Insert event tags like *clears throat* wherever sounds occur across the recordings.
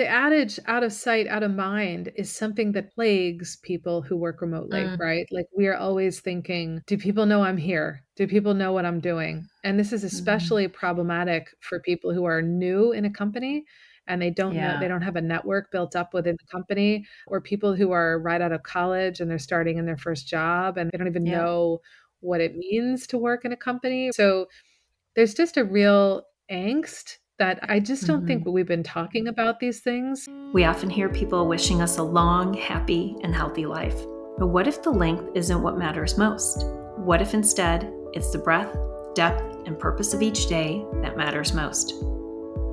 The adage out of sight, out of mind is something that plagues people who work remotely, mm. right? Like we are always thinking, do people know I'm here? Do people know what I'm doing? And this is mm-hmm. especially mm. problematic for people who are new in a company and they don't yeah. know they don't have a network built up within the company or people who are right out of college and they're starting in their first job and they don't even yeah. know what it means to work in a company. So there's just a real angst that I just don't mm-hmm. think we've been talking about these things. We often hear people wishing us a long, happy, and healthy life. But what if the length isn't what matters most? What if instead it's the breadth, depth, and purpose of each day that matters most?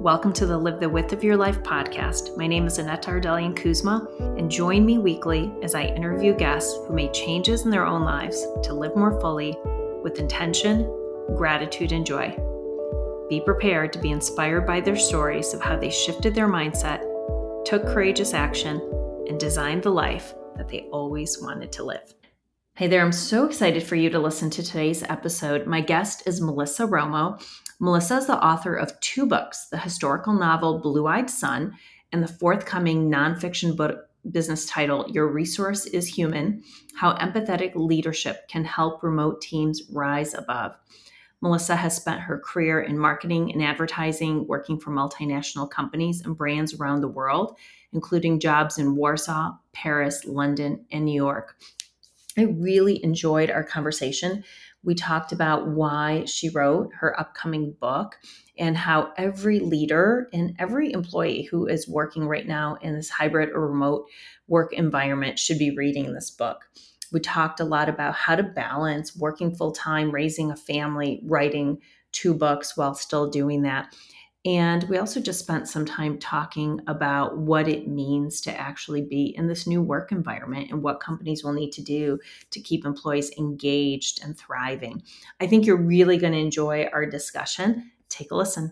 Welcome to the Live the Width of Your Life podcast. My name is Annette Ardelian Kuzma, and join me weekly as I interview guests who made changes in their own lives to live more fully with intention, gratitude, and joy. Be prepared to be inspired by their stories of how they shifted their mindset, took courageous action, and designed the life that they always wanted to live. Hey there, I'm so excited for you to listen to today's episode. My guest is Melissa Romo. Melissa is the author of two books the historical novel Blue Eyed Sun and the forthcoming nonfiction book business title Your Resource is Human How Empathetic Leadership Can Help Remote Teams Rise Above. Melissa has spent her career in marketing and advertising, working for multinational companies and brands around the world, including jobs in Warsaw, Paris, London, and New York. I really enjoyed our conversation. We talked about why she wrote her upcoming book and how every leader and every employee who is working right now in this hybrid or remote work environment should be reading this book we talked a lot about how to balance working full time, raising a family, writing two books while still doing that. And we also just spent some time talking about what it means to actually be in this new work environment and what companies will need to do to keep employees engaged and thriving. I think you're really going to enjoy our discussion. Take a listen.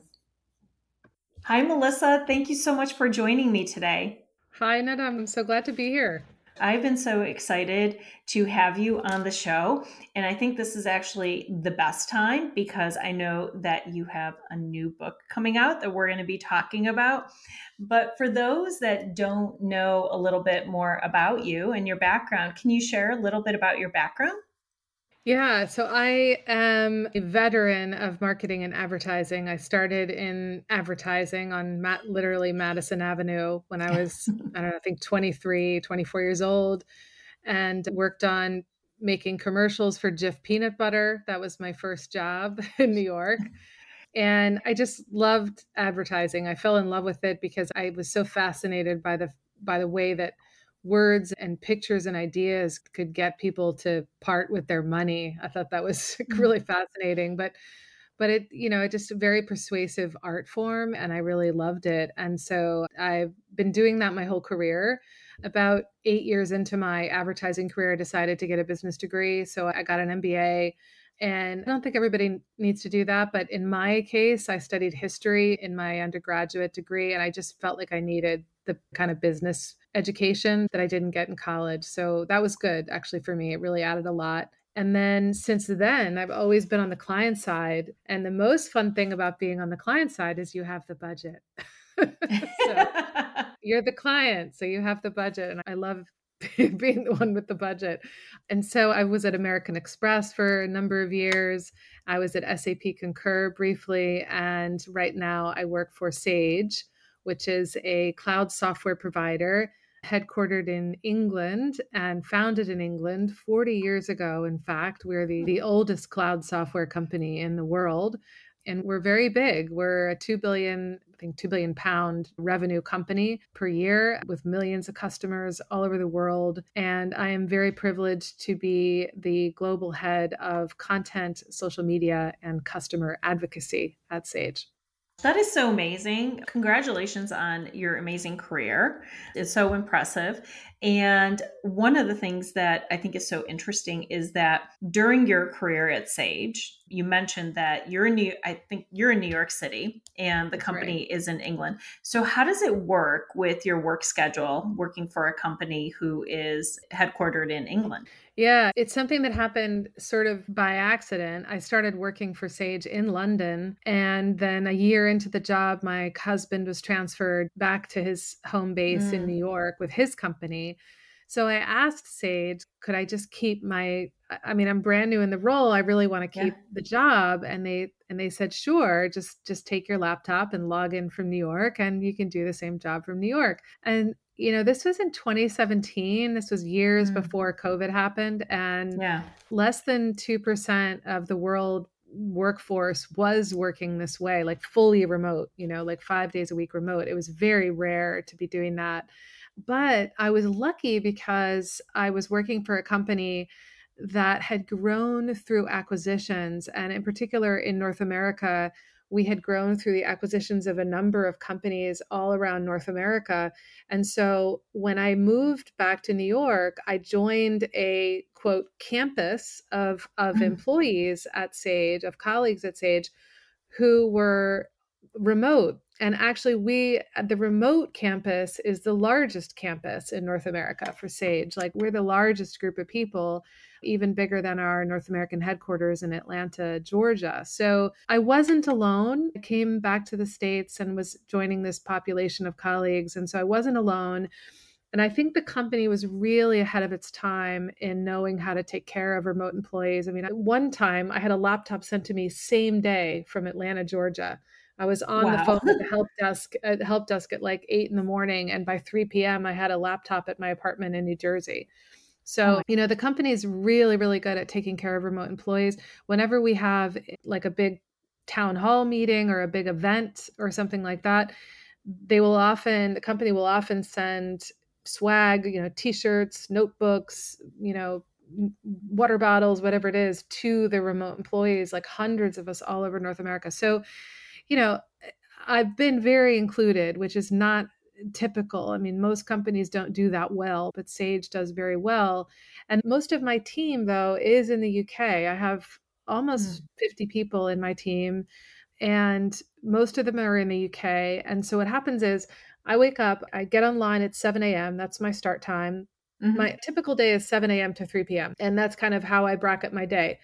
Hi, Melissa. Thank you so much for joining me today. Hi, Ned. I'm so glad to be here. I've been so excited to have you on the show. And I think this is actually the best time because I know that you have a new book coming out that we're going to be talking about. But for those that don't know a little bit more about you and your background, can you share a little bit about your background? Yeah, so I am a veteran of marketing and advertising. I started in advertising on literally Madison Avenue when I was, *laughs* I don't know, I think 23, 24 years old, and worked on making commercials for Jif peanut butter. That was my first job *laughs* in New York. And I just loved advertising. I fell in love with it because I was so fascinated by the by the way that words and pictures and ideas could get people to part with their money. I thought that was *laughs* really mm-hmm. fascinating, but but it you know it just a very persuasive art form and I really loved it. And so I've been doing that my whole career. About 8 years into my advertising career I decided to get a business degree, so I got an MBA and I don't think everybody needs to do that. But in my case, I studied history in my undergraduate degree, and I just felt like I needed the kind of business education that I didn't get in college. So that was good actually for me. It really added a lot. And then since then, I've always been on the client side. And the most fun thing about being on the client side is you have the budget. *laughs* so *laughs* you're the client, so you have the budget. And I love *laughs* being the one with the budget. And so I was at American Express for a number of years. I was at SAP Concur briefly. And right now I work for Sage, which is a cloud software provider headquartered in England and founded in England 40 years ago. In fact, we're the, the oldest cloud software company in the world. And we're very big. We're a 2 billion, I think 2 billion pound revenue company per year with millions of customers all over the world. And I am very privileged to be the global head of content, social media, and customer advocacy at Sage. That is so amazing. Congratulations on your amazing career. It's so impressive. And one of the things that I think is so interesting is that during your career at Sage, you mentioned that you're in New I think you're in New York City and the company right. is in England. So how does it work with your work schedule working for a company who is headquartered in England? Yeah, it's something that happened sort of by accident. I started working for Sage in London. And then a year into the job, my husband was transferred back to his home base mm. in New York with his company. So I asked Sage, could I just keep my I mean, I'm brand new in the role. I really want to keep yeah. the job and they and they said, "Sure, just just take your laptop and log in from New York and you can do the same job from New York." And you know, this was in 2017. This was years mm. before COVID happened and yeah. less than 2% of the world workforce was working this way, like fully remote, you know, like 5 days a week remote. It was very rare to be doing that. But I was lucky because I was working for a company that had grown through acquisitions. And in particular, in North America, we had grown through the acquisitions of a number of companies all around North America. And so when I moved back to New York, I joined a quote campus of, of mm-hmm. employees at Sage, of colleagues at Sage, who were remote and actually we the remote campus is the largest campus in north america for sage like we're the largest group of people even bigger than our north american headquarters in atlanta georgia so i wasn't alone i came back to the states and was joining this population of colleagues and so i wasn't alone and I think the company was really ahead of its time in knowing how to take care of remote employees. I mean, one time I had a laptop sent to me same day from Atlanta, Georgia. I was on wow. the phone at the *laughs* help desk at help desk at like eight in the morning, and by 3 p.m. I had a laptop at my apartment in New Jersey. So, oh you know, the company is really, really good at taking care of remote employees. Whenever we have eh, like a big town hall meeting or a big event or something like that, they will often, the company will often send swag, you know, t shirts, notebooks, you know, water bottles, whatever it is, to the remote employees, like hundreds of us all over North America. So, you know, I've been very included, which is not typical. I mean, most companies don't do that well, but Sage does very well. And most of my team, though, is in the UK. I have almost mm. 50 people in my team, and most of them are in the UK. And so what happens is I wake up, I get online at 7 a.m., that's my start time. Mm-hmm. My typical day is 7 a.m. to 3 p.m. And that's kind of how I bracket my day.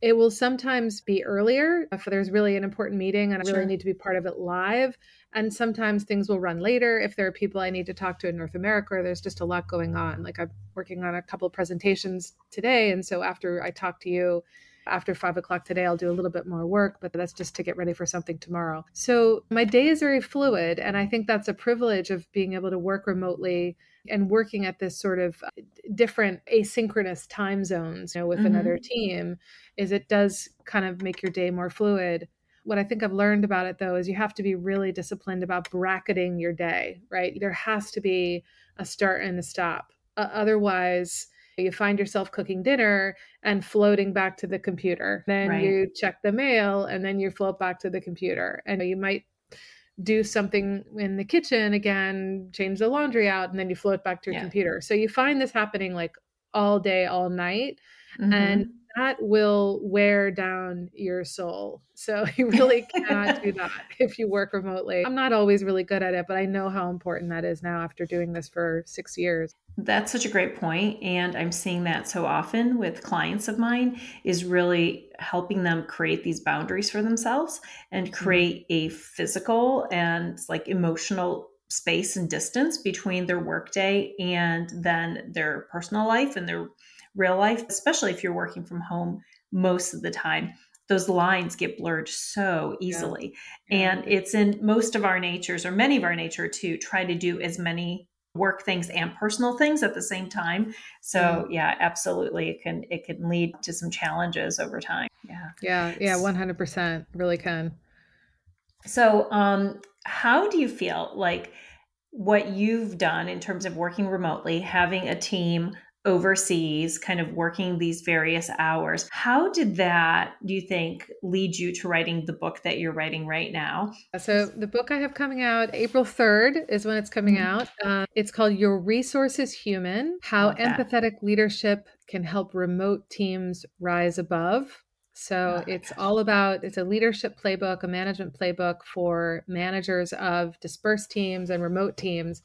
It will sometimes be earlier if there's really an important meeting and I really need to be part of it live. And sometimes things will run later if there are people I need to talk to in North America or there's just a lot going on. Like I'm working on a couple of presentations today. And so after I talk to you, after five o'clock today, I'll do a little bit more work, but that's just to get ready for something tomorrow. So my day is very fluid. And I think that's a privilege of being able to work remotely and working at this sort of different asynchronous time zones you know, with mm-hmm. another team is it does kind of make your day more fluid what I think I've learned about it though is you have to be really disciplined about bracketing your day, right? There has to be a start and a stop. Uh, otherwise, you find yourself cooking dinner and floating back to the computer. Then right. you check the mail and then you float back to the computer. And you might do something in the kitchen again, change the laundry out, and then you float back to your yeah. computer. So you find this happening like all day, all night. Mm-hmm. And that will wear down your soul. So *laughs* you really cannot do *laughs* that if you work remotely. I'm not always really good at it, but I know how important that is now after doing this for six years. That's such a great point and I'm seeing that so often with clients of mine is really helping them create these boundaries for themselves and mm-hmm. create a physical and like emotional space and distance between their workday and then their personal life and their real life, especially if you're working from home most of the time those lines get blurred so easily. Yeah. And it's in most of our natures, or many of our nature, to try to do as many work things and personal things at the same time so mm. yeah absolutely it can it can lead to some challenges over time yeah yeah yeah 100% really can so um how do you feel like what you've done in terms of working remotely having a team overseas, kind of working these various hours. How did that, do you think, lead you to writing the book that you're writing right now? So, the book I have coming out April 3rd is when it's coming mm-hmm. out. Uh, it's called Your Resource is Human How Empathetic Leadership Can Help Remote Teams Rise Above. So it's all about it's a leadership playbook, a management playbook for managers of dispersed teams and remote teams.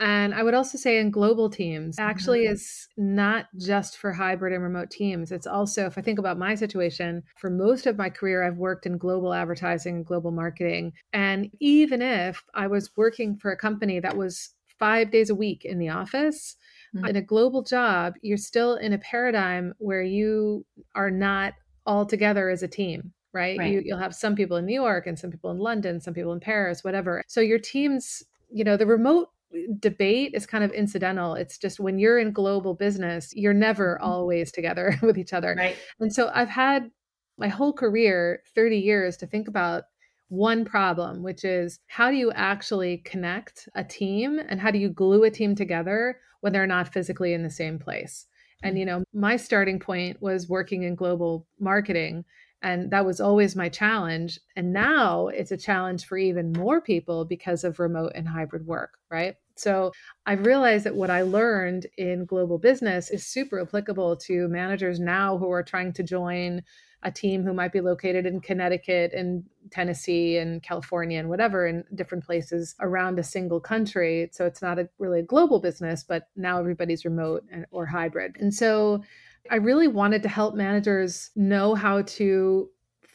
And I would also say in global teams, actually mm-hmm. is not just for hybrid and remote teams. It's also, if I think about my situation, for most of my career, I've worked in global advertising and global marketing. And even if I was working for a company that was five days a week in the office, mm-hmm. in a global job, you're still in a paradigm where you are not all together as a team right, right. You, you'll have some people in new york and some people in london some people in paris whatever so your teams you know the remote debate is kind of incidental it's just when you're in global business you're never mm-hmm. always together *laughs* with each other right and so i've had my whole career 30 years to think about one problem which is how do you actually connect a team and how do you glue a team together when they're not physically in the same place and, you know, my starting point was working in global marketing. And that was always my challenge. And now it's a challenge for even more people because of remote and hybrid work, right? So I've realized that what I learned in global business is super applicable to managers now who are trying to join a team who might be located in Connecticut and Tennessee and California and whatever in different places around a single country. So it's not a really a global business, but now everybody's remote and, or hybrid. And so I really wanted to help managers know how to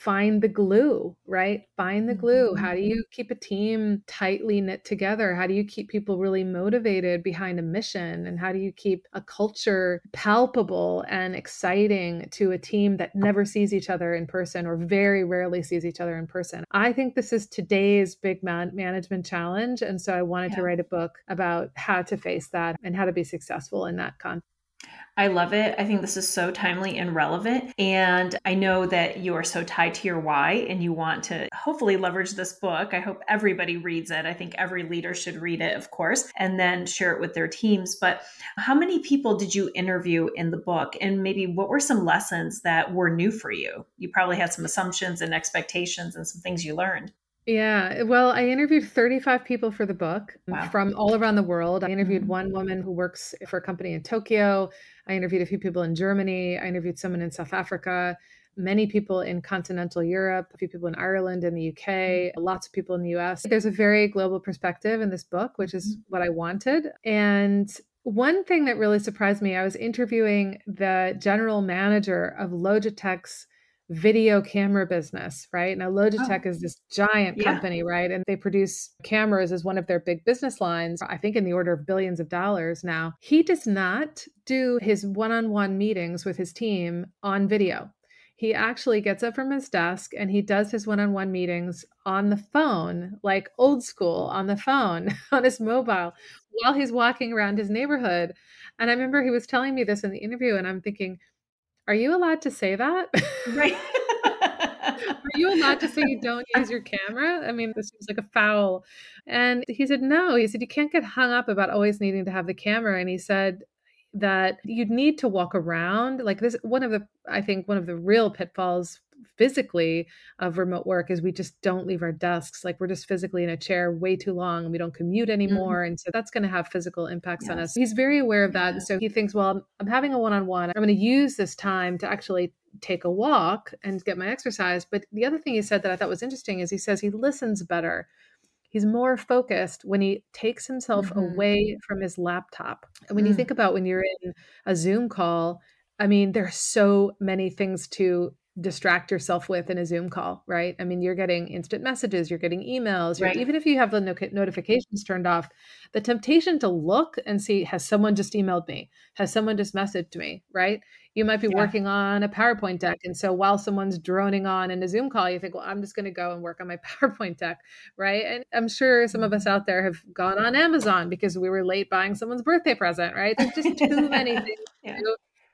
find the glue, right? Find the glue. How do mm-hmm. you keep a team tightly knit together? How do you keep people really motivated behind a mission? And how do you keep a culture palpable and exciting to a team that never sees each other in person or very rarely sees each other in person? I think this is today's big man- management challenge. And so I wanted yeah. to write a book about how to face that and how to be successful in that context. I love it. I think this is so timely and relevant. And I know that you are so tied to your why and you want to hopefully leverage this book. I hope everybody reads it. I think every leader should read it, of course, and then share it with their teams. But how many people did you interview in the book? And maybe what were some lessons that were new for you? You probably had some assumptions and expectations and some things you learned. Yeah, well, I interviewed 35 people for the book wow. from all around the world. I interviewed mm-hmm. one woman who works for a company in Tokyo. I interviewed a few people in Germany. I interviewed someone in South Africa, many people in continental Europe, a few people in Ireland and the UK, mm-hmm. lots of people in the US. There's a very global perspective in this book, which is mm-hmm. what I wanted. And one thing that really surprised me, I was interviewing the general manager of Logitech's video camera business, right? Now, oh. Logitech oh. is this giant company, yeah. right? And they produce cameras as one of their big business lines, I think in the order of billions of dollars now. He does not do his one on one meetings with his team on video. He actually gets up from his desk and he does his one on one meetings on the phone, like old school on the phone, *laughs* on his mobile, while he's walking around his neighborhood. And I remember he was telling me this in the interview, and I'm thinking, are you allowed to say that? Right. *laughs* Are you allowed to say you don't *laughs* use your camera? I mean, this seems like a foul. And he said, no. He said, you can't get hung up about always needing to have the camera. And he said, that you'd need to walk around like this one of the i think one of the real pitfalls physically of remote work is we just don't leave our desks like we're just physically in a chair way too long and we don't commute mm-hmm. anymore mm-hmm. and so that's going to have physical impacts yes. on us he's very aware of that yeah. so he thinks well i'm having a one-on-one i'm going to use this time to actually take a walk and get my exercise but the other thing he said that i thought was interesting is he says he listens better he's more focused when he takes himself mm-hmm. away from his laptop and when mm. you think about when you're in a zoom call I mean, there are so many things to distract yourself with in a Zoom call, right? I mean, you're getting instant messages, you're getting emails, right. even if you have the no- notifications turned off, the temptation to look and see, has someone just emailed me? Has someone just messaged me, right? You might be yeah. working on a PowerPoint deck. And so while someone's droning on in a Zoom call, you think, well, I'm just going to go and work on my *laughs* PowerPoint deck, right? And I'm sure some of us mm-hmm. out there have gone on Amazon because we were late buying someone's birthday present, right? There's just too many *laughs* things yeah.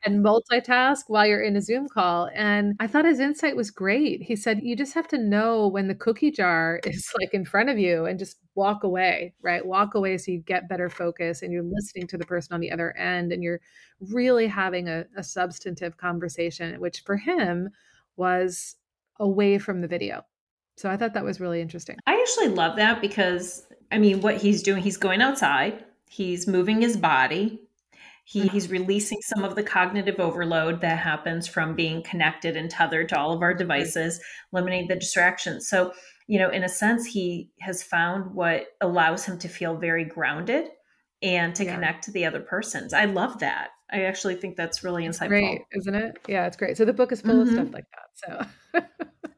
And multitask while you're in a Zoom call. And I thought his insight was great. He said, you just have to know when the cookie jar *laughs* is like in front of you and just walk away, right? Walk away so you get better focus and you're listening to the person on the other end and you're really having a, a substantive conversation, which for him was away from the video. So I thought that was really interesting. I actually love that because I mean, what he's doing, he's going outside, he's moving his body, He, he's releasing some of the cognitive overload that happens from being connected and tethered to all of our devices, eliminating the distractions. So, you know, in a sense, he has found what allows him to feel very grounded and to yeah. connect to the other persons. I love that. I actually think that's really insightful. Great, isn't it? Yeah, it's great. So the book is full mm-hmm. of stuff like that. So *laughs*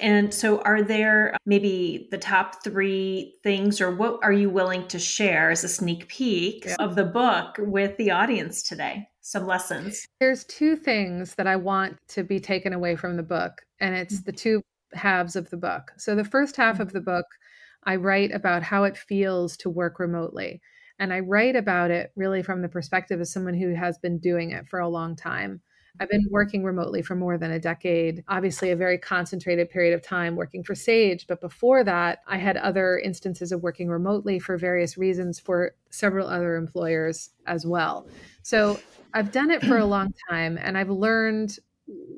And so, are there maybe the top three things, or what are you willing to share as a sneak peek yeah. of the book with the audience today? Some lessons. There's two things that I want to be taken away from the book, and it's mm-hmm. the two halves of the book. So, the first half mm-hmm. of the book, I write about how it feels to work remotely. And I write about it really from the perspective of someone who has been doing it for a long time. I've been working remotely for more than a decade, obviously, a very concentrated period of time working for Sage. But before that, I had other instances of working remotely for various reasons for several other employers as well. So I've done it for a long time and I've learned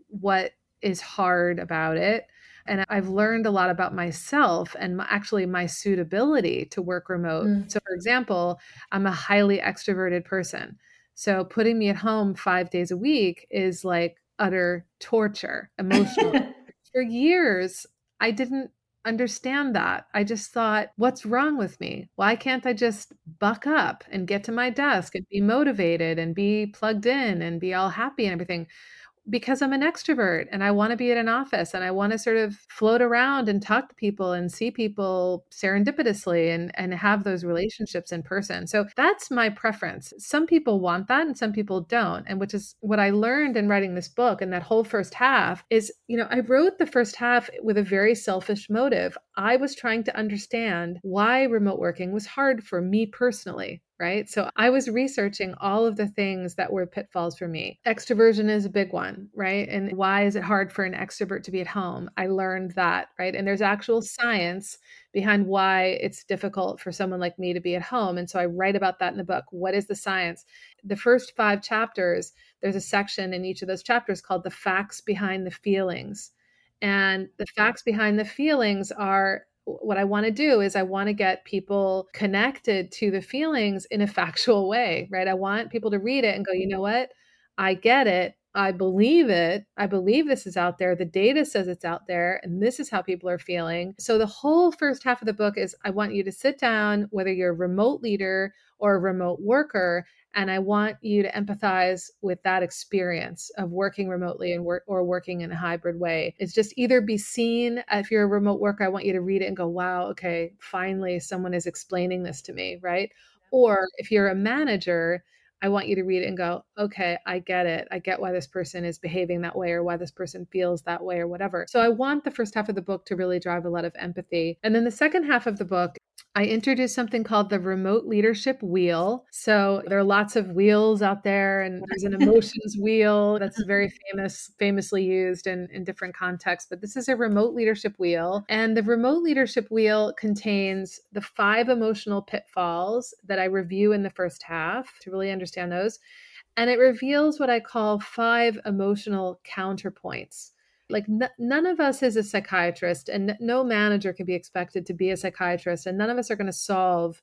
what is hard about it. And I've learned a lot about myself and actually my suitability to work remote. Mm. So, for example, I'm a highly extroverted person. So putting me at home five days a week is like utter torture, emotional. *laughs* For years, I didn't understand that. I just thought, what's wrong with me? Why can't I just buck up and get to my desk and be motivated and be plugged in and be all happy and everything? Because I'm an extrovert and I want to be at an office and I want to sort of float around and talk to people and see people serendipitously and, and have those relationships in person. So that's my preference. Some people want that and some people don't. And which is what I learned in writing this book and that whole first half is, you know, I wrote the first half with a very selfish motive. I was trying to understand why remote working was hard for me personally right? So I was researching all of the things that were pitfalls for me. Extroversion is a big one, right? And why is it hard for an extrovert to be at home? I learned that, right? And there's actual science behind why it's difficult for someone like me to be at home. And so I write about that in the book. What is the science? The first five chapters, there's a section in each of those chapters called The Facts Behind the Feelings. And the facts behind the feelings are what I want to do is I want to get people connected to the feelings in a *laughs* factual way, right? I want people to read it and go, you know what? I get it. I believe it. I believe this is out there. The data says it's out there, and this is how people are feeling. So, the whole first half of the book is I want you to sit down, whether you're a remote leader or a remote worker, and I want you to empathize with that experience of working remotely and work or working in a hybrid way. It's just either be seen if you're a remote worker, I want you to read it and go, wow, okay, finally someone is explaining this to me, right? Or if you're a manager, I want you to read it and go, okay, I get it. I get why this person is behaving that way or why this person feels that way or whatever. So I want the first half of the book to really drive a lot of empathy. And then the second half of the book I introduced something called the remote leadership wheel. So there are lots of wheels out there, and *laughs* there's an emotions wheel that's very famous, famously used in, in different contexts. But this is a remote leadership wheel. And the remote leadership wheel contains the five emotional pitfalls that I review in the first half to really understand those. And it reveals what I call five emotional counterpoints like n- none of us is a psychiatrist and no manager can be expected to be a psychiatrist and none of us are going to solve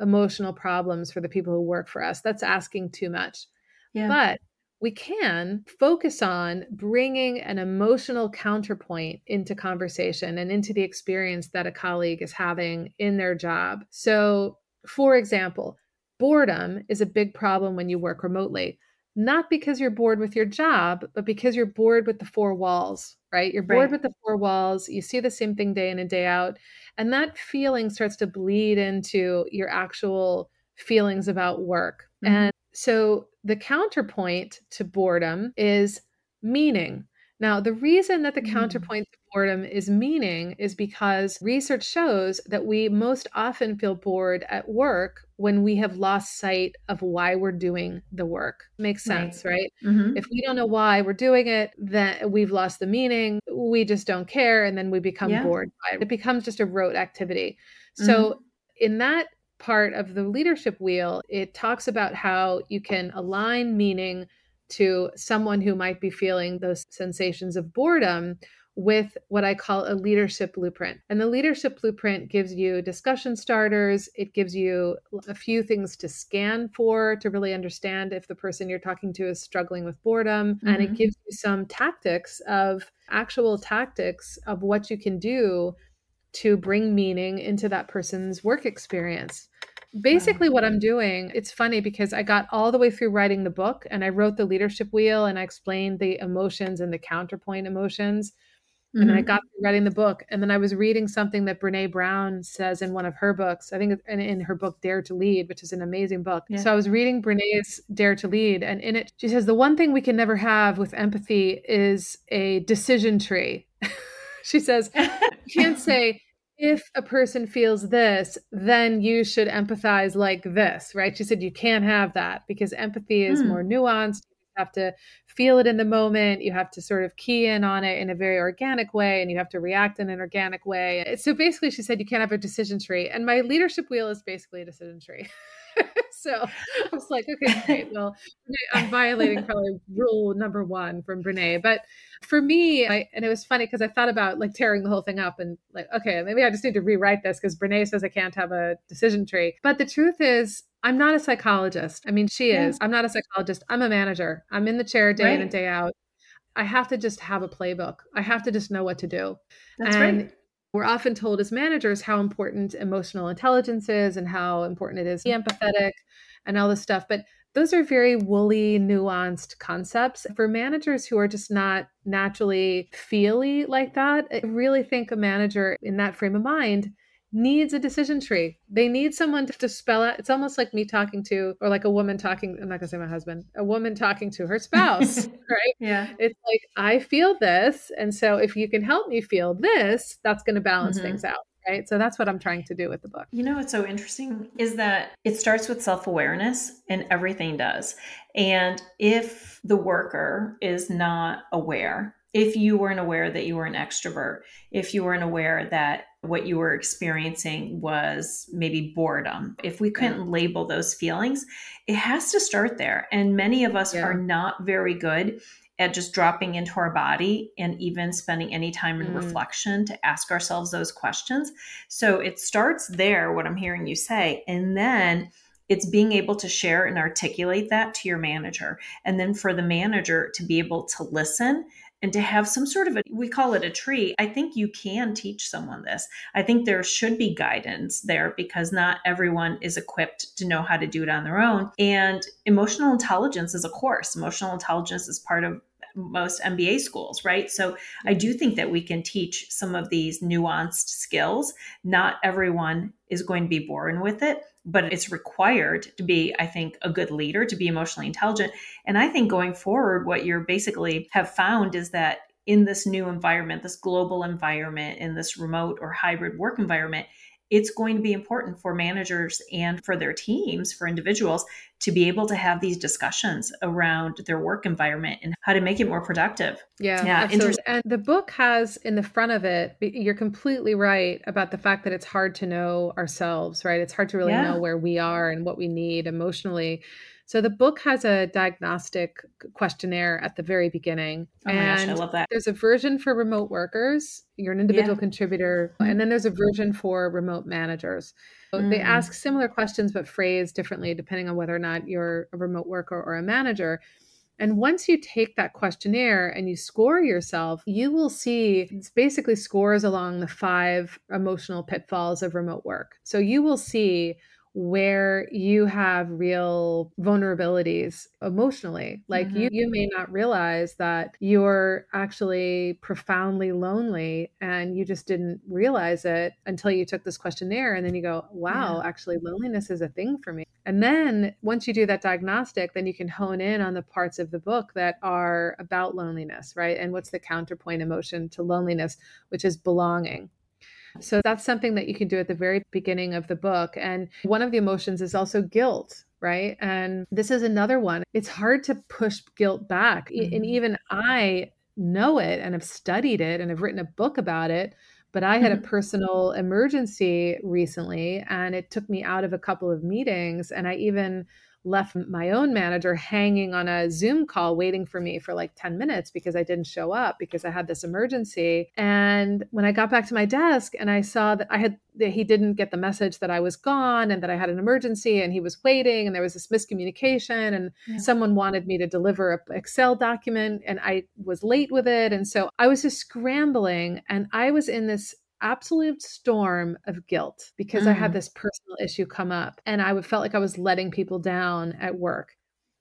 emotional problems for the people who work for us that's asking too much yeah. but we can focus on bringing an emotional counterpoint into conversation and into the experience that a colleague is having in their job so for example boredom is a big problem when you work remotely not because you're bored with your job, but because you're bored with the four walls, right? You're bored right. with the four walls. You see the same thing day in and day out. And that feeling starts to bleed into your actual feelings about work. Mm-hmm. And so the counterpoint to boredom is meaning. Now, the reason that the mm. counterpoint to boredom is meaning is because research shows that we most often feel bored at work when we have lost sight of why we're doing the work. Makes sense, right? right? Mm-hmm. If we don't know why we're doing it, then we've lost the meaning. We just don't care. And then we become yeah. bored by it. It becomes just a rote activity. Mm-hmm. So, in that part of the leadership wheel, it talks about how you can align meaning to someone who might be feeling those sensations of boredom with what I call a leadership blueprint. And the leadership blueprint gives you discussion starters, it gives you a few things to scan for to really understand if the person you're talking to is struggling with boredom. Mm-hmm. And it mm-hmm. gives you some tactics of actual tactics of what you can do to bring meaning into that person's work experience basically what i'm doing it's funny because i got all the way through writing the book and i wrote the leadership wheel and i explained the emotions and the counterpoint emotions mm-hmm. and i got writing the book and then i was reading something that brene brown says in one of her books i think in, in her book dare to lead which is an amazing book yeah. so i was reading brene's dare to lead and in it she says the one thing we can never have with empathy is a decision tree *laughs* she says you can't *laughs* say if a person feels this, then you should empathize like this, right? She said you can't have that because empathy is hmm. more nuanced. Have to feel it in the moment. You have to sort of key in on it in a very organic way and you have to react in an organic way. So basically, she said you can't have a decision tree. And my leadership wheel is basically a decision tree. *laughs* so I was like, okay, great. Well, I'm violating probably rule number one from Brene. But for me, I, and it was funny because I thought about like tearing the whole thing up and like, okay, maybe I just need to rewrite this because Brene says I can't have a decision tree. But the truth is, I'm not a psychologist. I mean, she yeah. is. I'm not a psychologist. I'm a manager. I'm in the chair day right. in and day out. I have to just have a playbook. I have to just know what to do. That's and right. We're often told as managers how important emotional intelligence is and how important it is to be empathetic and all this stuff. But those are very woolly, nuanced concepts. For managers who are just not naturally feely like that, I really think a manager in that frame of mind needs a decision tree. They need someone to, to, spell out. It's almost like me talking to, or like a woman talking, I'm not gonna say my husband, a woman talking to her *laughs* spouse, right? Yeah. It's like, I feel this. And so if you can help me feel this, that's gonna balance mm-hmm. things out. Right. So that's what I'm trying to do with the book. You know what's so interesting is that it starts with self awareness and everything does. And if the worker is not aware, if you weren't aware that you were an extrovert, if you weren't aware that what you were experiencing was maybe boredom. If we couldn't yeah. label those feelings, it has to start there. And many of us yeah. are not very good at just dropping into our body and even spending any time in mm. reflection to ask ourselves those questions. So it starts there, what I'm hearing you say. And then it's being able to share and articulate that to your manager. And then for the manager to be able to listen and to have some sort of a we call it a tree i think you can teach someone this i think there should be guidance there because not everyone is equipped to know how to do it on their own and emotional intelligence is a course emotional intelligence is part of most MBA schools, right? So I do think that we can teach some of these nuanced skills. Not everyone is going to be born with it, but it's required to be, I think, a good leader, to be emotionally intelligent. And I think going forward, what you're basically have found is that in this new environment, this global environment, in this remote or hybrid work environment, it's going to be important for managers and for their teams, for individuals to be able to have these discussions around their work environment and how to make it more productive. Yeah, yeah, interesting. And the book has in the front of it, you're completely right about the fact that it's hard to know ourselves, right? It's hard to really yeah. know where we are and what we need emotionally. So the book has a diagnostic questionnaire at the very beginning. Oh and gosh, I love that. There's a version for remote workers. You're an individual yeah. contributor. And then there's a version for remote managers. So mm. They ask similar questions but phrased differently depending on whether or not you're a remote worker or a manager. And once you take that questionnaire and you score yourself, you will see it's basically scores along the five emotional pitfalls of remote work. So you will see where you have real vulnerabilities emotionally like mm-hmm. you you may not realize that you're actually profoundly lonely and you just didn't realize it until you took this questionnaire and then you go wow yeah. actually loneliness is a thing for me and then once you do that diagnostic then you can hone in on the parts of the book that are about loneliness right and what's the counterpoint emotion to loneliness which is belonging so that's something that you can do at the very beginning of the book. And one of the emotions is also guilt, right? And this is another one. It's hard to push guilt back. Mm-hmm. And even I know it and have studied it and have written a book about it. But I had a mm-hmm. personal emergency recently and it took me out of a couple of meetings. And I even left my own manager hanging on a Zoom call waiting for me for like 10 minutes because I didn't show up because I had this emergency. And when I got back to my desk and I saw that I had that he didn't get the message that I was gone and that I had an emergency and he was waiting and there was this miscommunication and yeah. someone wanted me to deliver a Excel document and I was late with it and so I was just scrambling and I was in this absolute storm of guilt because mm. I had mm. this personal issue come up and I felt like I was letting people down at work.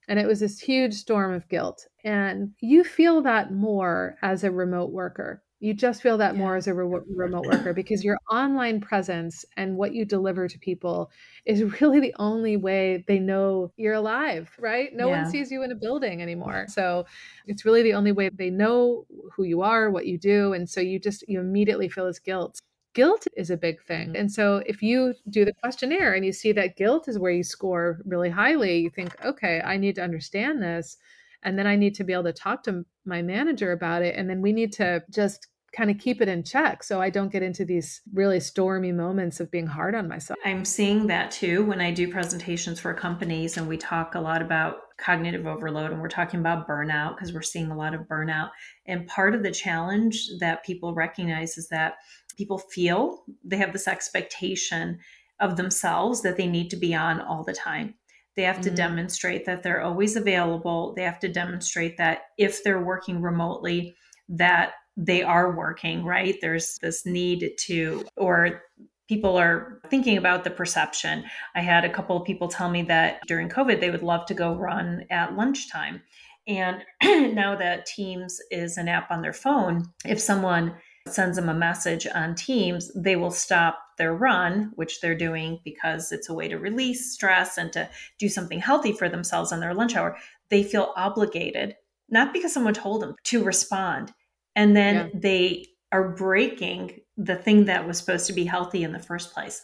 And it was this huge storm of guilt. And you feel that more as a remote worker you just feel that yeah. more as a re- remote worker because your online presence and what you deliver to people is *laughs* really the only way they know you're alive, right? No yeah. one sees you in a building anymore. So it's really the only way they know who you are, what you do. And so you just, you immediately feel this guilt. Guilt is a big thing. Mm-hmm. And so if you do the questionnaire and you see that guilt is where you score really highly, you think, okay, I need to understand this and then I need to be able to talk to my manager about it. And then we need to just kind of keep it in check so I don't get into these really stormy moments of being hard on myself. I'm seeing that too when I do presentations for companies and we talk a lot about cognitive overload and we're talking about burnout because we're seeing a lot of burnout. And part of the challenge that people recognize is that people feel they have this expectation of themselves that they need to be on all the time. They have to mm-hmm. demonstrate that they're always available. They have to demonstrate that if they're working remotely, that they are working, right? There's this need to, or people are thinking about the perception. I had a couple of people tell me that during COVID, they would love to go run at lunchtime. And *clears throat* now that Teams is an app on their phone, if someone sends them a message on Teams, they will stop their run, which they're doing because it's a way to release stress and to do something healthy for themselves on their lunch hour. They feel obligated, not because someone told them to respond. And then yeah. they are breaking the thing that was supposed to be healthy in the first place.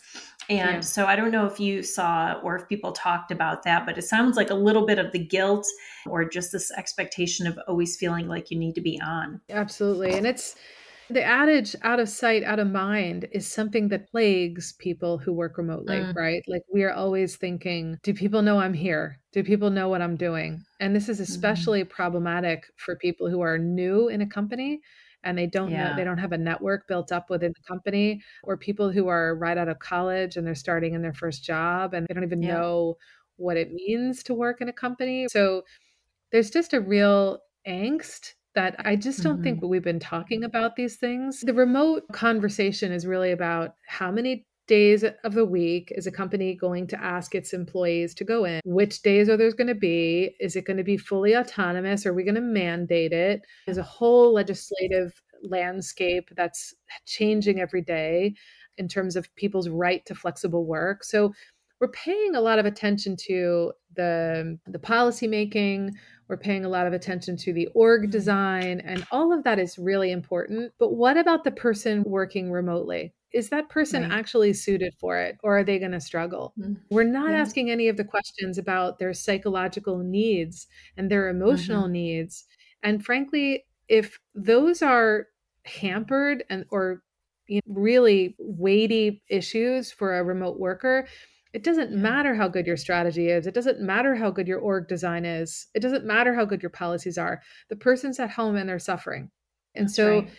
And yeah. so I don't know if you saw or if people talked about that, but it sounds like a little bit of the guilt or just this expectation of always feeling like you need to be on. Absolutely. And it's the adage out of sight, out of mind is something that plagues people who work remotely, mm. right? Like we are always thinking, do people know I'm here? Do people know what I'm doing? And this is mm-hmm. especially mm. problematic for people who are new in a company and they don't yeah. know they don't have a network built up within the company or people who are right out of college and they're starting in their first job and they don't even yeah. know what it means to work in a company. So there's just a real angst that I just don't mm-hmm. think we've been talking about these things. The remote conversation is really about how many days of the week is a company going to ask its employees to go in? Which days are there going to be? Is it going to be fully autonomous? Are we going to mandate it? There's a whole legislative landscape that's changing every day in terms of people's right to flexible work. So we're paying a lot of attention to the the policy making we're paying a lot of attention to the org mm-hmm. design and all of that is really important but what about the person working remotely is that person right. actually suited for it or are they going to struggle mm-hmm. we're not yeah. asking any of the questions about their psychological needs and their emotional mm-hmm. needs and frankly if those are hampered and or you know, really weighty issues for a remote worker it doesn't yeah. matter how good your strategy is. It doesn't matter how good your org design is. It doesn't matter how good your policies are. The person's at home and they're suffering. And that's so right.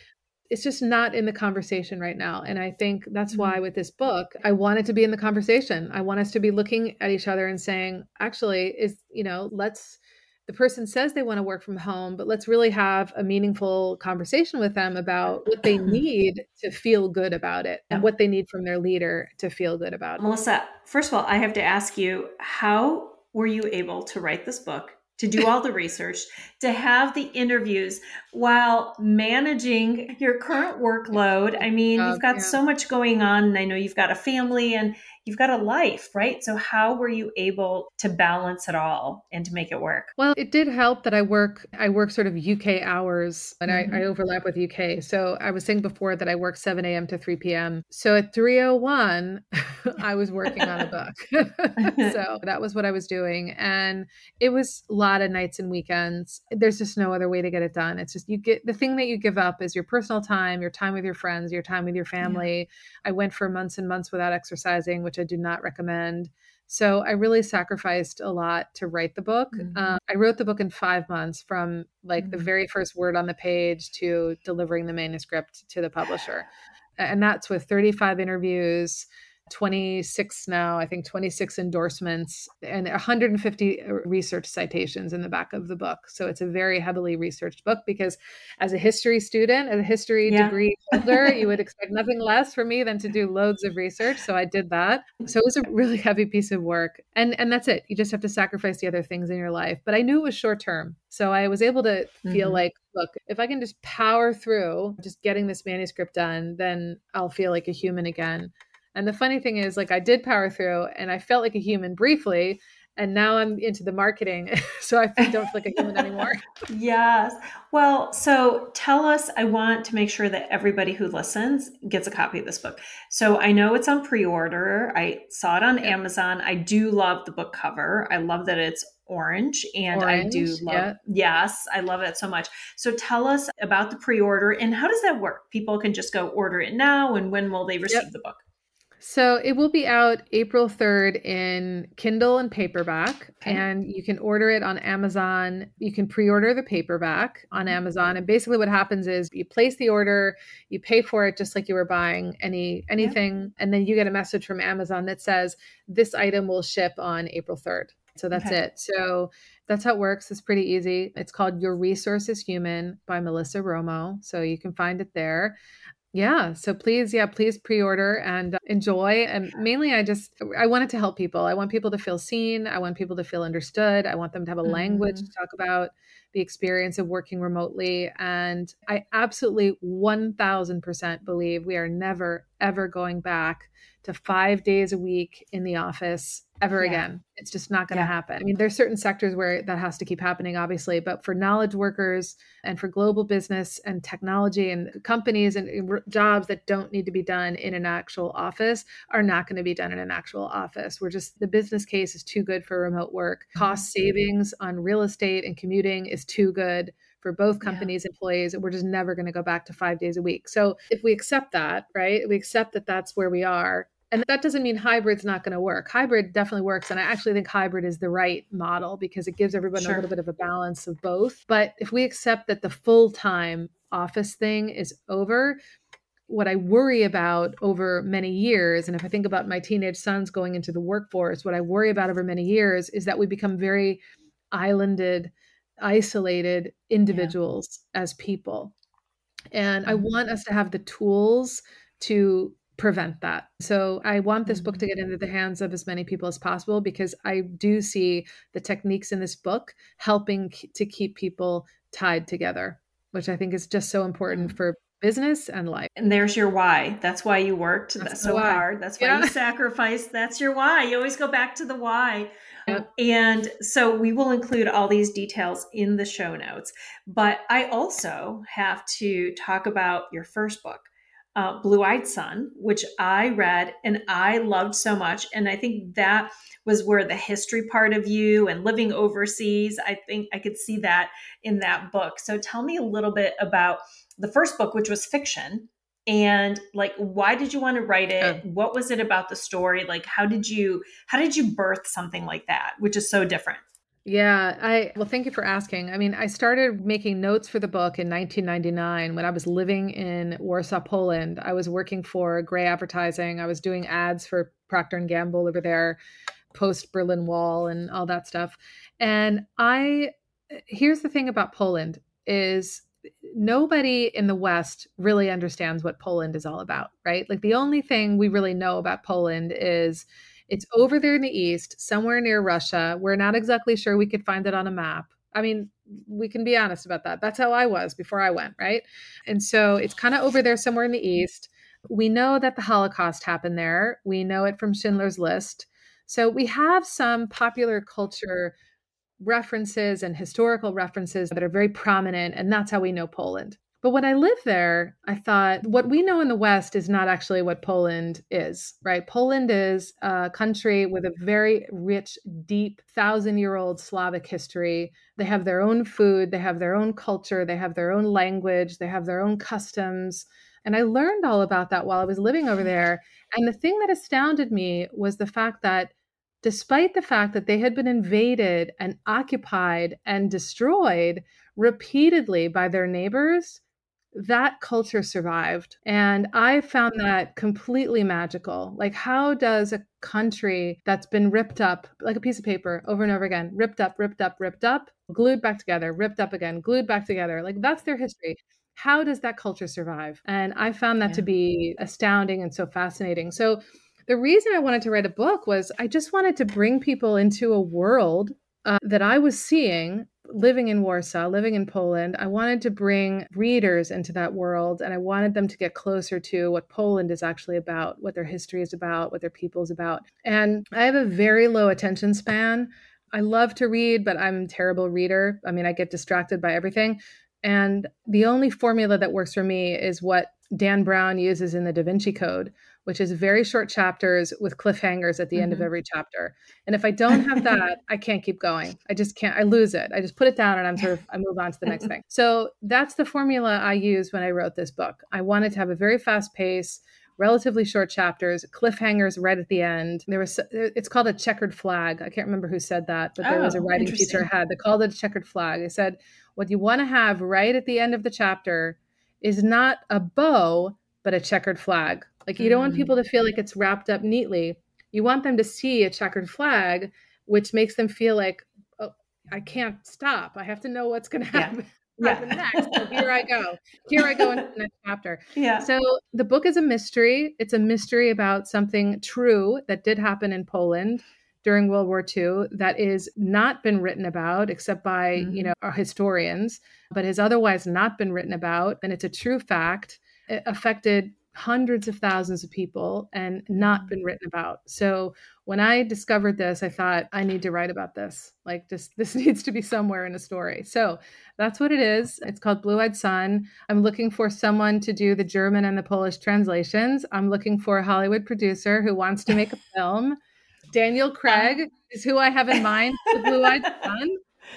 it's just not in the conversation right now. And I think that's mm-hmm. why with this book, I want it to be in the conversation. I want us to be looking at each other and saying, actually, is, you know, let's the person says they want to work from home, but let's really have a meaningful conversation with them about what they *clears throat* need to feel good about it and what they need from their leader to feel good about it. Melissa, first of all, I have to ask you, how were you able to write this book? To do all the research, to have the interviews while managing your current workload. I mean, you've got yeah. so much going on, and I know you've got a family and you've got a life, right? So how were you able to balance it all and to make it work? Well, it did help that I work I work sort of UK hours and mm-hmm. I, I, overlap with UK. So I was saying before that I work 7 a.m. to 3 p.m. So at 301, *laughs* I was working on a *laughs* book. *laughs* so that was what I was doing. And it was a lot of nights and weekends. There's just no other way to get it done. It's just you get the thing that you give up is your personal time, your time with your friends, your time with your family. Yeah. I went for months and months without exercising, which which I do not recommend. So I really sacrificed a lot to write the book. Mm-hmm. Uh, I wrote the book in five months from like mm-hmm. the very first word on the page to delivering the manuscript to the publisher. And that's with 35 interviews, 26 now, I think 26 endorsements and 150 research citations in the back of the book. So it's a very heavily researched book because as a history student, as a history yeah. degree *laughs* holder, you would expect nothing less from me than to do loads of research. So I did that. So it was a really heavy piece of work. And and that's it. You just have to sacrifice the other things in your life. But I knew it was short term. So I was able to feel mm-hmm. like, look, if I can just power through just getting this manuscript done, then I'll feel like a human again. And the funny thing is, like, I did power through and I felt like a human briefly. And now I'm into the marketing. *laughs* so I don't feel like a human anymore. *laughs* yes. Well, so tell us, I want to make sure that everybody who listens gets a copy of this book. So I know it's on pre order. I saw it on yeah. Amazon. I do love the book cover. I love that it's orange and orange, i do love yeah. yes i love it so much so tell us about the pre-order and how does that work people can just go order it now and when will they receive yep. the book so it will be out April 3rd in Kindle and paperback, okay. and you can order it on Amazon. You can pre order the paperback on mm-hmm. Amazon. And basically, what happens is you place the order, you pay for it just like you were buying any anything, yeah. and then you get a message from Amazon that says this item will ship on April 3rd. So that's okay. it. So that's how it works. It's pretty easy. It's called Your Resource is Human by Melissa Romo. So you can find it there. Yeah. So please, yeah, please pre-order and uh, enjoy. And mainly I just I wanted to help people. I want people to feel seen. I want people to feel understood. I want them to have a mm-hmm. language to talk about the experience of working remotely. And I absolutely 1000% believe we are never, ever going back to five days a week in the office ever yeah. again. It's just not going to yeah. happen. I mean, there's certain sectors where that has to keep happening, obviously, but for knowledge workers and for global business and technology and companies and jobs that don't need to be done in an actual office are not going to be done in an actual office. We're just, the business case is too good for remote work. Mm-hmm. Cost savings on real estate and commuting is too good for both companies yeah. employees we're just never going to go back to five days a week so if we accept that right we accept that that's where we are and that doesn't mean hybrid's not going to work. Hybrid definitely works. And I actually think hybrid is the right model because it gives everyone sure. a little bit of a balance of both. But if we accept that the full time office thing is over, what I worry about over many years, and if I think about my teenage sons going into the workforce, what I worry about over many years is that we become very islanded, isolated individuals yeah. as people. And mm-hmm. I want us to have the tools to prevent that. So I want this book to get into the hands of as many people as possible because I do see the techniques in this book helping to keep people tied together, which I think is just so important mm. for business and life. And there's your why. That's why you worked That's so hard. That's why yeah. you sacrificed. That's your why. You always go back to the why. Yep. And so we will include all these details in the show notes. But I also have to talk about your first book uh, Blue Eyed Son, which I read and I loved so much. And I think that was where the history part of you and living overseas, I think I could see that in that book. So tell me a little bit about the first book, which was fiction. And like, why did you want to write it? What was it about the story? Like, how did you how did you birth something like that, which is so different? Yeah, I well, thank you for asking. I mean, I started making notes for the book in 1999 when I was living in Warsaw, Poland. I was working for Grey Advertising. I was doing ads for Procter and Gamble over there, post Berlin Wall and all that stuff. And I here's the thing about Poland is nobody in the West really understands what Poland is all about, right? Like the only thing we really know about Poland is it's over there in the east, somewhere near Russia. We're not exactly sure we could find it on a map. I mean, we can be honest about that. That's how I was before I went, right? And so it's kind of over there somewhere in the east. We know that the Holocaust happened there. We know it from Schindler's List. So we have some popular culture references and historical references that are very prominent, and that's how we know Poland. But when I lived there, I thought what we know in the West is not actually what Poland is, right? Poland is a country with a very rich, deep, thousand year old Slavic history. They have their own food, they have their own culture, they have their own language, they have their own customs. And I learned all about that while I was living over there. And the thing that astounded me was the fact that despite the fact that they had been invaded and occupied and destroyed repeatedly by their neighbors, that culture survived. And I found that completely magical. Like, how does a country that's been ripped up like a piece of paper over and over again, ripped up, ripped up, ripped up, glued back together, ripped up again, glued back together, like that's their history. How does that culture survive? And I found that yeah. to be astounding and so fascinating. So, the reason I wanted to write a book was I just wanted to bring people into a world uh, that I was seeing living in Warsaw, living in Poland, I wanted to bring readers into that world and I wanted them to get closer to what Poland is actually about, what their history is about, what their people is about. And I have a very low attention span. I love to read, but I'm a terrible reader. I mean, I get distracted by everything. And the only formula that works for me is what Dan Brown uses in the Da Vinci Code, which is very short chapters with cliffhangers at the mm-hmm. end of mm-hmm. every chapter. And if I don't have *laughs* that, I can't keep going. I just can't, I lose it. I just put it down and I'm sort of, I move on to the next thing. So that's the formula I used when I wrote this book. I wanted to have a very fast pace relatively short chapters, cliffhangers right at the end. There was it's called a checkered flag. I can't remember who said that, but there oh, was a oh, writing teacher I had. They called it a checkered flag. They said what you want to have right at the end of the chapter is not a bow, but a checkered flag. Like you don't want mm. people to feel like it's wrapped up neatly. You want them to see a checkered flag, which makes them feel like, oh, I can't stop. I have to know what's going to happen. *laughs* Yeah. happen next. So here I go. Here I go into the next chapter. *laughs* Yeah. So the book is a mystery. It's a mystery about something true that did happen in Poland during World War II that is not been written about except by, mm-hmm. you know, our historians, but has otherwise not been written about. And it's a true fact. It affected hundreds of thousands of people and not mm-hmm. been written about. So when I discovered this, I thought I need to write about this. Like just *laughs* this needs to be somewhere in a story. So that's what it is. It's called Blue Eyed Son. I'm looking for someone to do the German and the Polish translations. I'm looking for a Hollywood producer who wants to make a *laughs* film. Daniel Craig is who I have in mind, the Blue Eyed Son.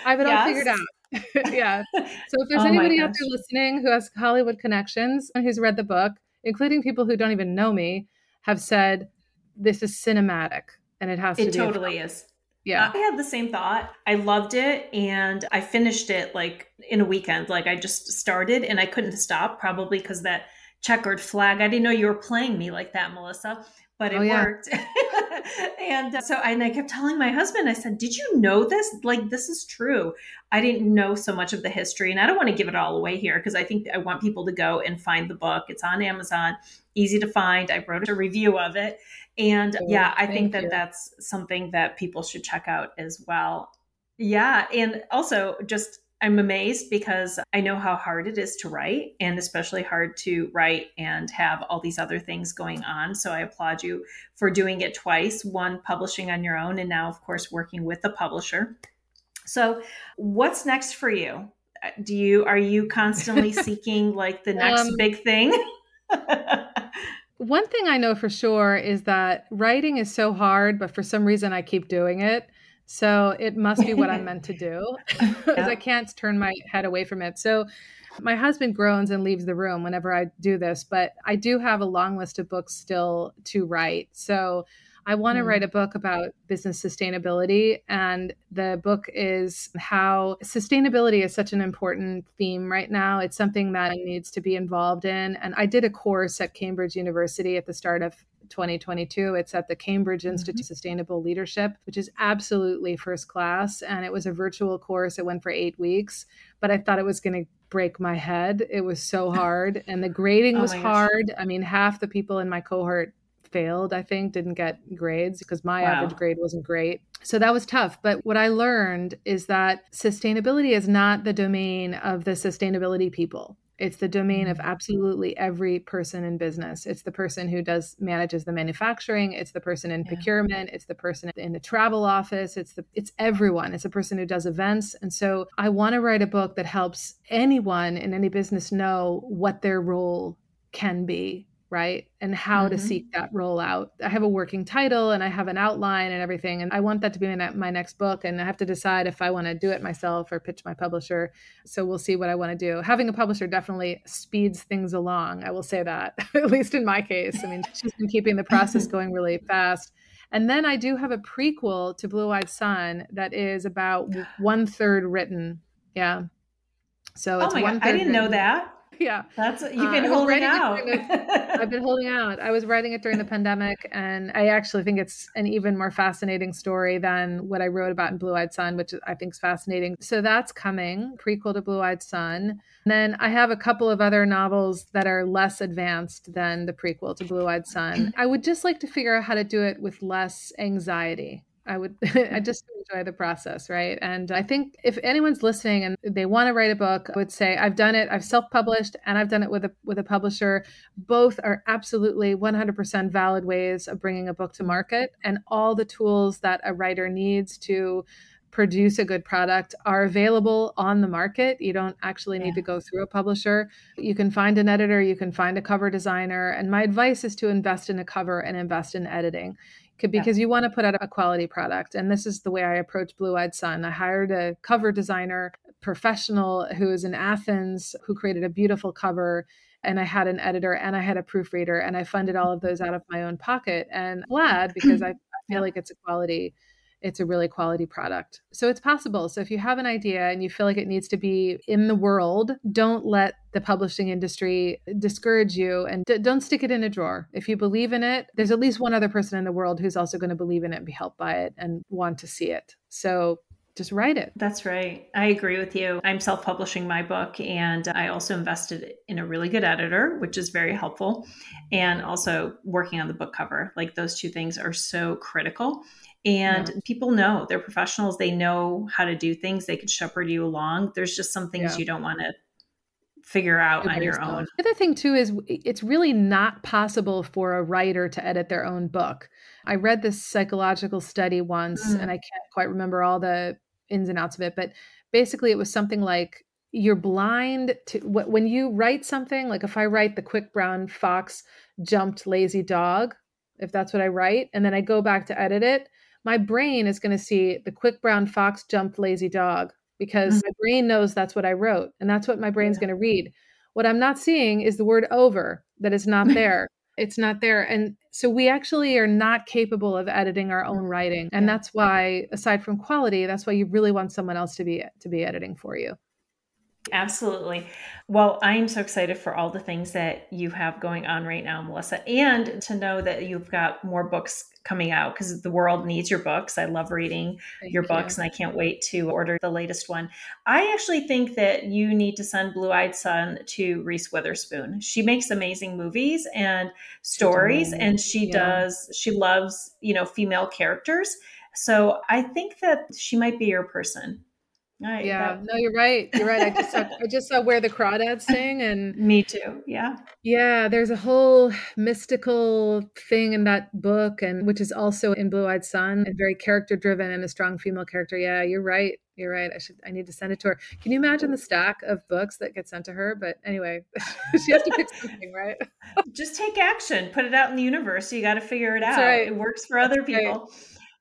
I have it yes. all figured out. *laughs* yeah. So if there's oh anybody out there listening who has Hollywood connections and who's read the book, including people who don't even know me, have said this is cinematic and it has to it totally is. Yeah. I had the same thought. I loved it and I finished it like in a weekend. Like I just started and I couldn't stop, probably because that checkered flag. I didn't know you were playing me like that, Melissa but it oh, yeah. worked. *laughs* and uh, so, and I kept telling my husband, I said, Did you know this? Like, this is true. I didn't know so much of the history, and I don't want to give it all away here because I think I want people to go and find the book. It's on Amazon, easy to find. I wrote a review of it. And oh, yeah, I think that you. that's something that people should check out as well. Yeah. And also, just I'm amazed because I know how hard it is to write and especially hard to write and have all these other things going on. So I applaud you for doing it twice one, publishing on your own, and now, of course, working with a publisher. So, what's next for you? Do you are you constantly *laughs* seeking like the next um, big thing? *laughs* one thing I know for sure is that writing is so hard, but for some reason I keep doing it. So it must be what I'm meant to do *laughs* *laughs* because. I can't turn my head away from it. So my husband groans and leaves the room whenever I do this, but I do have a long list of books still to write. So I want to mm. write a book about business sustainability. And the book is how sustainability is such an important theme right now. It's something that needs to be involved in. And I did a course at Cambridge University at the start of 2022. It's at the Cambridge mm-hmm. Institute of Sustainable Leadership, which is absolutely first class. And it was a virtual course. It went for eight weeks, but I thought it was going to break my head. It was so *laughs* hard. And the grading oh was hard. I mean, half the people in my cohort failed, I think, didn't get grades because my wow. average grade wasn't great. So that was tough. But what I learned is that sustainability is not the domain of the sustainability people. It's the domain of mm. absolutely every person in business. It's the person who does manages the manufacturing, it's the person in yeah. procurement, it's the person in the travel office, it's the it's everyone. It's the person who does events. And so I want to write a book that helps anyone in any business know what their role can be right? And how mm-hmm. to seek that role out. I have a working title and I have an outline and everything. And I want that to be my, my next book. And I have to decide if I want to do it myself or pitch my publisher. So we'll see what I want to do. Having a publisher definitely speeds things along. I will say that, *laughs* at least in my case. I mean, *laughs* she's been keeping the process going really fast. And then I do have a prequel to Blue Eyed Son that is about one third written. Yeah. So it's oh my one God. I didn't written. know that. *laughs* Yeah. That's you've Uh, been was holding out. during *laughs* I've been holding out. I was writing it during the pandemic, and I actually think it's an even more fascinating story than what I wrote about in Blue Eyed Son, which I think is fascinating. So that's coming, prequel to Blue Eyed Son. And then I have a couple of other novels that are less advanced than the prequel to Blue Eyed Son. I would just like to figure out how to do it with less anxiety. I would *laughs* I just enjoy the process, right? And I think if anyone's listening and they want to write a book, I would say I've done it. I've self-published and I've done it with a with a publisher. Both are absolutely 100% valid ways of bringing a book to market and all the tools that a writer needs to produce a good product are available on the market. You don't actually need to go through a publisher. You can find an editor, you can find a cover designer, and my advice is to invest in a cover and invest in editing could- Yeah. because you want to put out a quality product. And this is the way I approach Blue Eyed Son. I hired a cover designer, professional who is in Athens, who created a beautiful cover. And I had an editor and I had a proofreader, and I funded all of those out of my own pocket. And glad because *laughs* I, feel like it's a quality, it's a really quality product. So it's possible. So if you have an idea and you feel like it needs to be in the world, don't let the publishing industry discourage you and d- don't stick it in a drawer. If you believe in it, there's at least one other person in the world who's also going to believe in it and be helped by it and want to see it. So just write it. That's right. I agree with you. I'm self publishing my book, and I also invested in a really good editor, which is very helpful, and also working on the book cover. Like those two things are so critical. And Yeah. people know they're professionals, they know how to do things, they could shepherd you along. There's just some things Yeah. you don't want to figure out do on your own. The other thing too is it's really not possible for a writer to edit their own book. I read this psychological study once Mm. and I can't quite remember all the ins and outs of it, but basically it was something like you're blind to wh- when you write something like if I write the quick brown fox jumped lazy dog, if that's what I write and then I go back to edit it, my brain is going to see the quick brown fox jumped lazy dog because Mhm. my brain knows that's what I wrote and that's what my brain's Yeah. going to read. What I'm not seeing is the word over that is not *laughs* there. it's not there. And so we actually are not capable of editing our own writing. And Yeah. that's why aside from quality, that's why you really want someone else to be to be editing for you. Absolutely. Well, I'm so excited for all the things that you have going on right now, Melissa, and to know that you've got more books coming out because the world needs your books. I love reading Thank your you. books and I can't wait to order the latest one. I actually think that you need to send Blue Eyed Son to Reese Witherspoon. She makes amazing movies and stories and she yeah. does, she loves, you know, female characters. So I think that she might be your person. I, Yeah, that- no, you're right. You're right. I just saw I just saw where the crawdads sing and *laughs* me too. Yeah. Yeah, there's a whole mystical thing in that book, and which is also in Blue Eyed Son, and very character driven and a strong female character. Yeah, you're right. You're right. I should. I need to send it to her. Can you imagine the stack of books that get sent to her? But anyway, *laughs* she has to pick something, right? *laughs* just take action put it out in the universe you got to figure it That's out right. it works for other That's right. people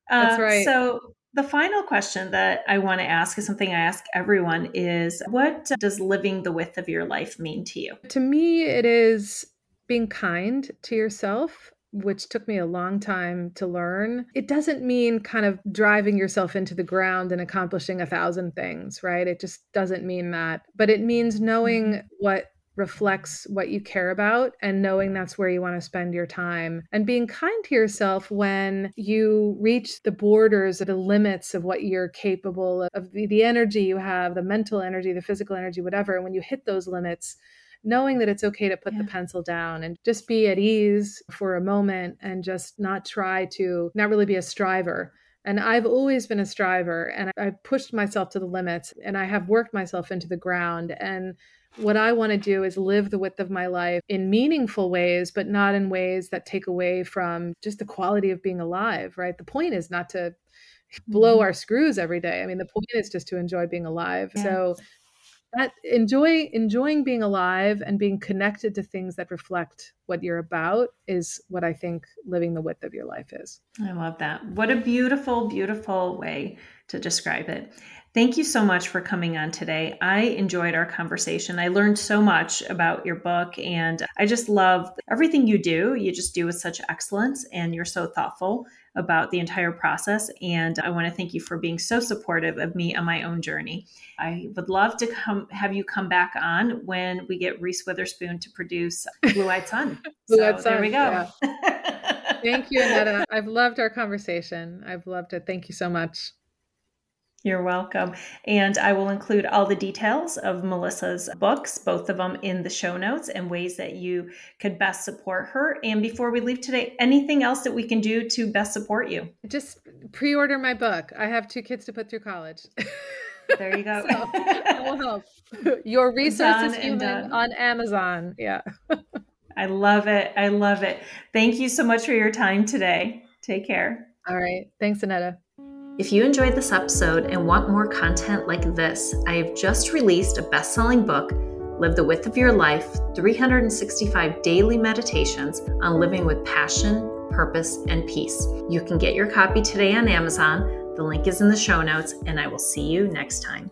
That's Uh, right. so the final question that i want to ask is something i ask everyone is what does living the width of your life mean to you To me, it is being kind to yourself. Which took me a long time to learn. It doesn't mean kind of driving yourself into the ground and accomplishing a thousand things, right? It just doesn't mean that. But it means knowing mm-hmm. what reflects what you care about and knowing that's where you want to spend your time and being kind to yourself when you reach the borders of the limits of what you're capable of, of the, the energy you have the mental energy the physical energy whatever and when you hit those limits knowing that it's okay to put Yeah. the pencil down and just be at ease for a moment and just not try to not really be a striver and I've always been a striver and I've pushed myself to the limits and I have worked myself into the ground. And what I want to do is live the width of my life in meaningful ways, but not in ways that take away from just the quality of being alive, right? The point is not to blow mm-hmm. our screws every day. I mean, the point is just to enjoy being alive. Yeah. So that enjoy enjoying being alive and being connected to things that reflect what you're about is what I think living the width of your life is. i love that what a beautiful beautiful way to describe it. Thank you so much for coming on today. I enjoyed our conversation. I learned so much about your book, and I just love everything you do. You just do with such excellence, and you're so thoughtful about the entire process. And I want to thank you for being so supportive of me on my own journey. I would love to come have you come back on when we get Reese Witherspoon to produce Blue Eyed Son. *laughs* Blue Eyed so, Son. There we go. Yeah. *laughs* thank you, Annetta. I've loved our conversation. I've loved it. Thank you so much. You're welcome. And I will include all the details of Melissa's books, both of them in the show notes and ways that you could best support her. And before we leave today, anything else that we can do to best support you? Just pre order my book. I have two kids to put through college. There you go. *laughs* so, that will help. Your resources on Amazon. Yeah. *laughs* I love it. I love it. Thank you so much for your time today. Take care. All right. Thanks, Annetta. If you enjoyed this episode and want more content like this, I have just released a best selling book, Live the Width of Your Life 365 Daily Meditations on Living with Passion, Purpose, and Peace. You can get your copy today on Amazon. The link is in the show notes, and I will see you next time.